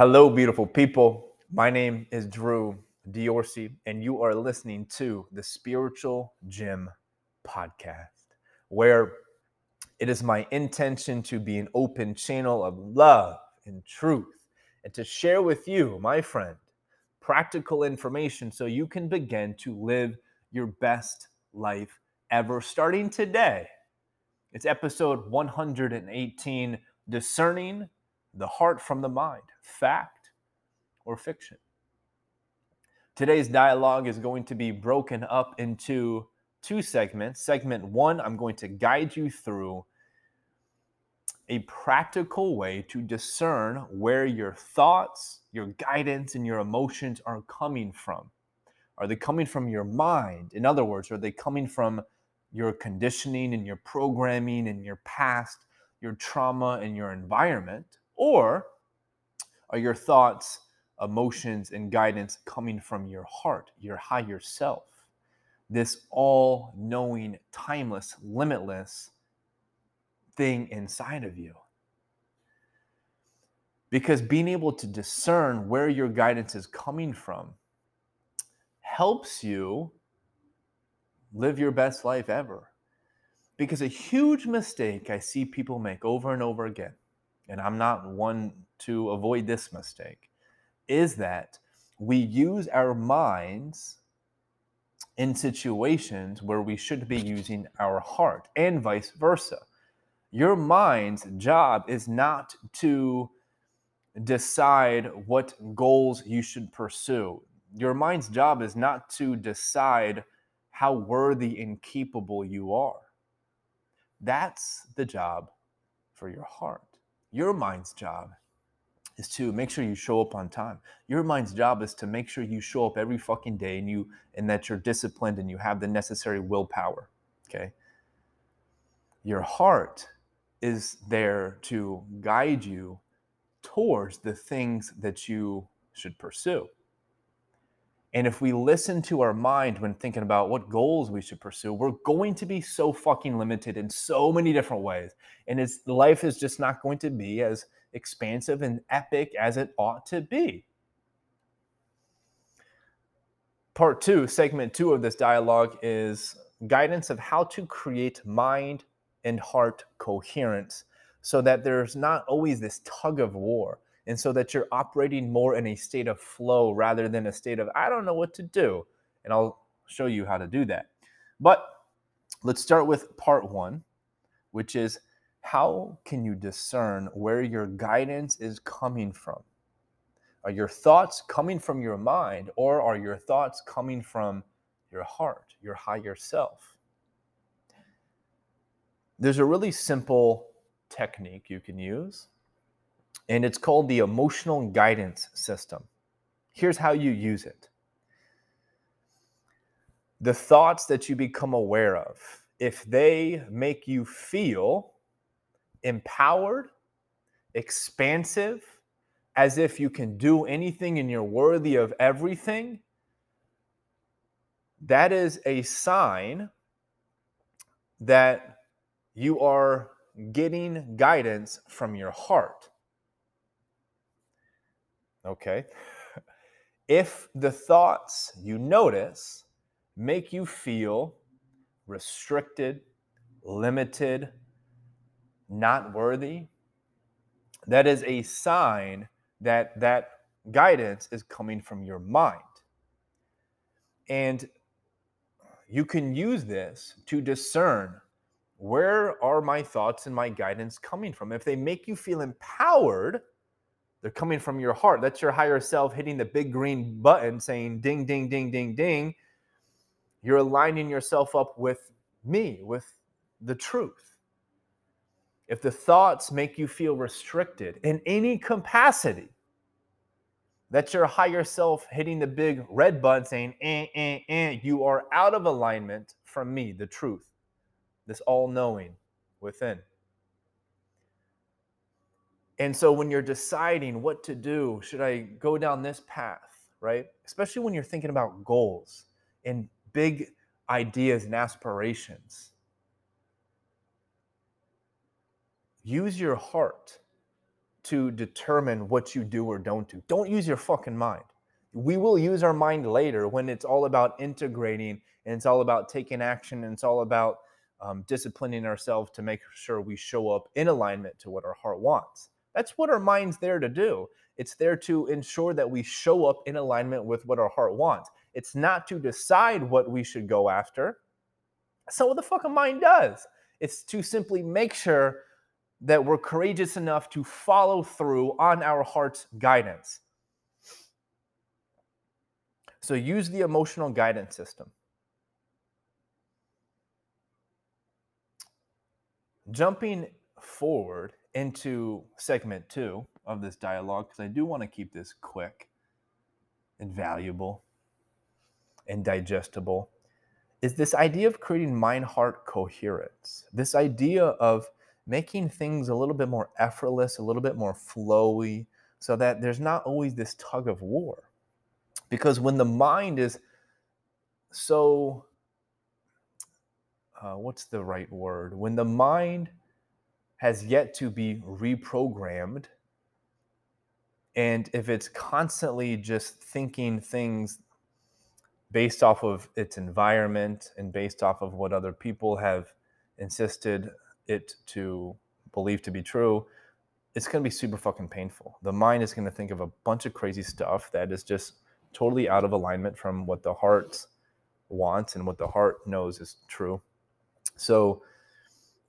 Hello, beautiful people. My name is Drew Diorsi, and you are listening to the Spiritual Gym podcast, where it is my intention to be an open channel of love and truth and to share with you, my friend, practical information so you can begin to live your best life ever starting today. It's episode 118 Discerning the Heart from the Mind, Fact or Fiction. Today's dialogue is going to be broken up into two segments. Segment one, I'm going to guide you through a practical way to discern where your thoughts, your guidance, and your emotions are coming from. Are they coming from your mind? In other words, are they coming from your conditioning and your programming and your past, your trauma and your environment? Or are your thoughts, emotions, and guidance coming from your heart, your higher self? This all knowing, timeless, limitless thing inside of you. Because being able to discern where your guidance is coming from helps you live your best life ever. Because a huge mistake I see people make over and over again, and I'm not one to avoid this mistake, is that we use our minds in situations where we should be using our heart, and vice versa. Your mind's job is not to decide what goals you should pursue. Your mind's job is not to decide how worthy and capable you are. That's the job for your heart. Your mind's job is to make sure you show up on time. Your mind's job is to make sure you show up every fucking day and you and that you're disciplined and you have the necessary willpower. Okay? Your heart is there to guide you towards the things that you should pursue. And if we listen to our mind when thinking about what goals we should pursue, we're going to be so fucking limited in so many different ways. And it's life is just not going to be as expansive and epic as it ought to be. Part two, segment two of this dialogue is guidance of how to create mind and heart coherence so that there's not always this tug of war and so that you're operating more in a state of flow rather than a state of I don't know what to do. And I'll show you how to do that. But let's start with part 1, which is how can you discern where your guidance is coming from? Are your thoughts coming from your mind or are your thoughts coming from your heart, your higher self? There's a really simple technique you can use, and it's called the emotional guidance system. Here's how you use it the thoughts that you become aware of, if they make you feel empowered, expansive, as if you can do anything and you're worthy of everything, that is a sign that you are getting guidance from your heart. Okay? If the thoughts you notice make you feel restricted, limited, not worthy, that is a sign that that guidance is coming from your mind. And you can use this to discern where are my thoughts and my guidance coming from? If they make you feel empowered, they're coming from your heart. That's your higher self hitting the big green button saying ding, ding, ding, ding, ding. You're aligning yourself up with me, with the truth. If the thoughts make you feel restricted in any capacity, that's your higher self hitting the big red button saying, eh, eh, eh, you are out of alignment from me, the truth this all knowing within. And so when you're deciding what to do, should I go down this path, right? Especially when you're thinking about goals and big ideas and aspirations. Use your heart to determine what you do or don't do. Don't use your fucking mind. We will use our mind later when it's all about integrating and it's all about taking action and it's all about um, disciplining ourselves to make sure we show up in alignment to what our heart wants. That's what our mind's there to do. It's there to ensure that we show up in alignment with what our heart wants. It's not to decide what we should go after. So what the fuck a mind does. It's to simply make sure that we're courageous enough to follow through on our heart's guidance. So use the emotional guidance system. Jumping forward into segment two of this dialogue, because I do want to keep this quick and valuable and digestible, is this idea of creating mind heart coherence. This idea of making things a little bit more effortless, a little bit more flowy, so that there's not always this tug of war. Because when the mind is so uh, what's the right word? When the mind has yet to be reprogrammed, and if it's constantly just thinking things based off of its environment and based off of what other people have insisted it to believe to be true, it's going to be super fucking painful. The mind is going to think of a bunch of crazy stuff that is just totally out of alignment from what the heart wants and what the heart knows is true. So,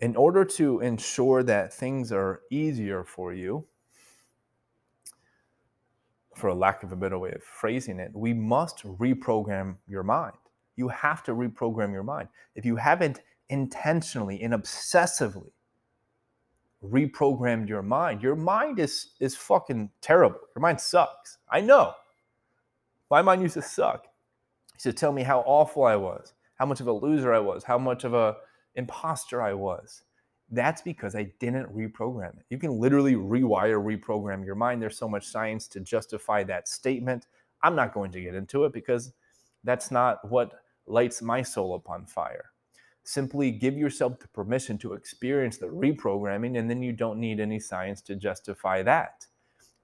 in order to ensure that things are easier for you, for a lack of a better way of phrasing it, we must reprogram your mind. You have to reprogram your mind. If you haven't intentionally and obsessively reprogrammed your mind, your mind is is fucking terrible. Your mind sucks. I know. My mind used to suck. He used to tell me how awful I was, how much of a loser I was, how much of a imposter I was. That's because I didn't reprogram it. You can literally rewire, reprogram your mind. There's so much science to justify that statement. I'm not going to get into it because that's not what lights my soul upon fire. Simply give yourself the permission to experience the reprogramming, and then you don't need any science to justify that.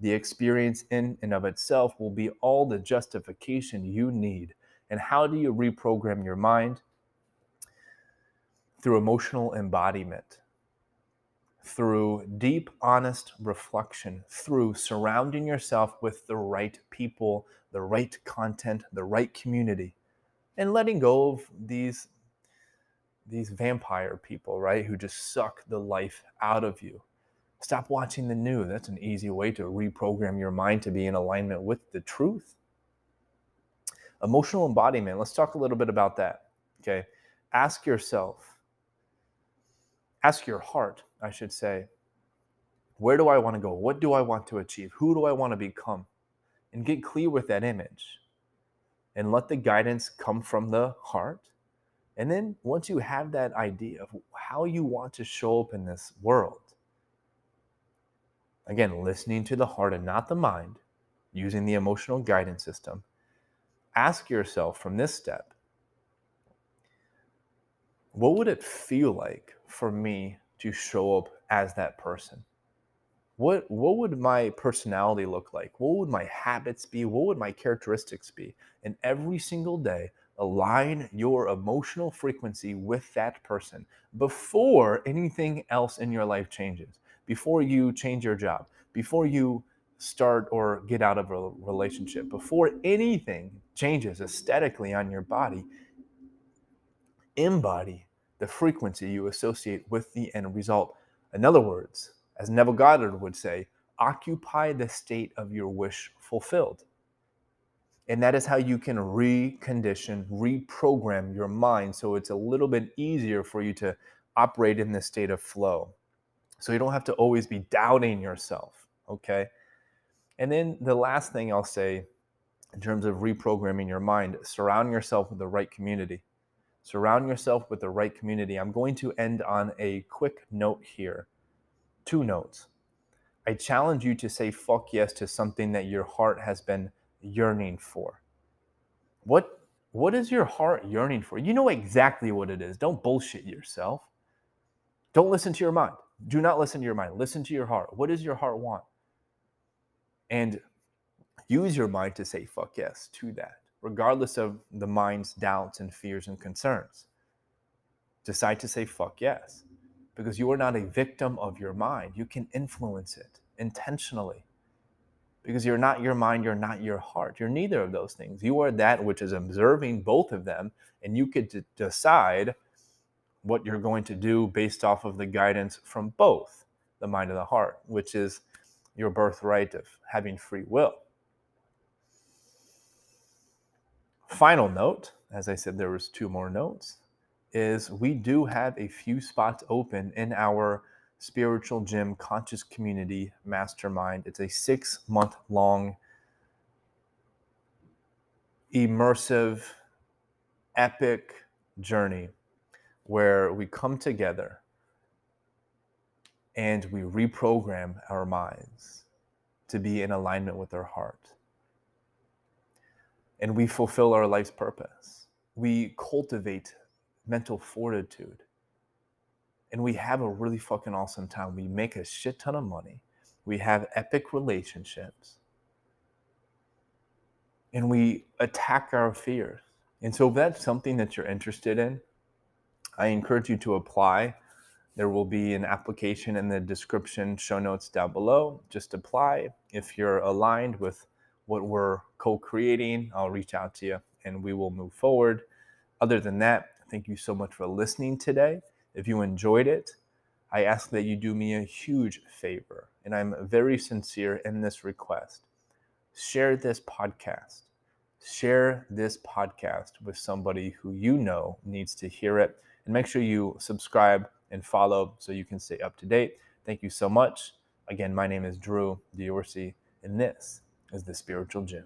The experience in and of itself will be all the justification you need. And how do you reprogram your mind? Through emotional embodiment, through deep, honest reflection, through surrounding yourself with the right people, the right content, the right community, and letting go of these these vampire people, right, who just suck the life out of you. Stop watching the news. That's an easy way to reprogram your mind to be in alignment with the truth. Emotional embodiment. Let's talk a little bit about that. Okay. Ask yourself ask your heart, I should say, where do I want to go? What do I want to achieve? Who do I want to become? And get clear with that image and let the guidance come from the heart. And then once you have that idea of how you want to show up in this world, again, listening to the heart and not the mind, using the emotional guidance system, ask yourself from this step what would it feel like for me to show up as that person? What what would my personality look like? What would my habits be? What would my characteristics be? And every single day, align your emotional frequency with that person before anything else in your life changes. Before you change your job, before you start or get out of a relationship, before anything changes aesthetically on your body, embody the frequency you associate with the end result. In other words, as Neville Goddard would say, occupy the state of your wish fulfilled. And that is how you can recondition, reprogram your mind so it's a little bit easier for you to operate in this state of flow. So you don't have to always be doubting yourself, okay? And then the last thing I'll say in terms of reprogramming your mind, surround yourself with the right community. Surround yourself with the right community. I'm going to end on a quick note here. Two notes. I challenge you to say fuck yes to something that your heart has been yearning for. What what is your heart yearning for? You know exactly what it is. Don't bullshit yourself. Don't listen to your mind. Do not listen to your mind. Listen to your heart. What does your heart want? And use your mind to say fuck yes to that, regardless of the mind's doubts and fears and concerns. Decide to say fuck yes because you are not a victim of your mind. You can influence it intentionally because you're not your mind, you're not your heart. You're neither of those things. You are that which is observing both of them, and you could d- decide what you're going to do based off of the guidance from both the mind and the heart, which is your birthright of having free will. Final note, as I said, there was two more notes, is we do have a few spots open in our spiritual gym conscious community mastermind. It's a six month long, immersive, epic journey where we come together and we reprogram our minds to be in alignment with our heart. And we fulfill our life's purpose. We cultivate mental fortitude. And we have a really fucking awesome time. We make a shit ton of money. We have epic relationships. And we attack our fears. And so, if that's something that you're interested in, I encourage you to apply. There will be an application in the description, show notes down below. Just apply. If you're aligned with what we're co creating, I'll reach out to you and we will move forward. Other than that, thank you so much for listening today. If you enjoyed it, I ask that you do me a huge favor, and I'm very sincere in this request. Share this podcast. Share this podcast with somebody who you know needs to hear it and make sure you subscribe and follow so you can stay up to date. Thank you so much. Again, my name is Drew Diorsi, and this is the Spiritual Gym.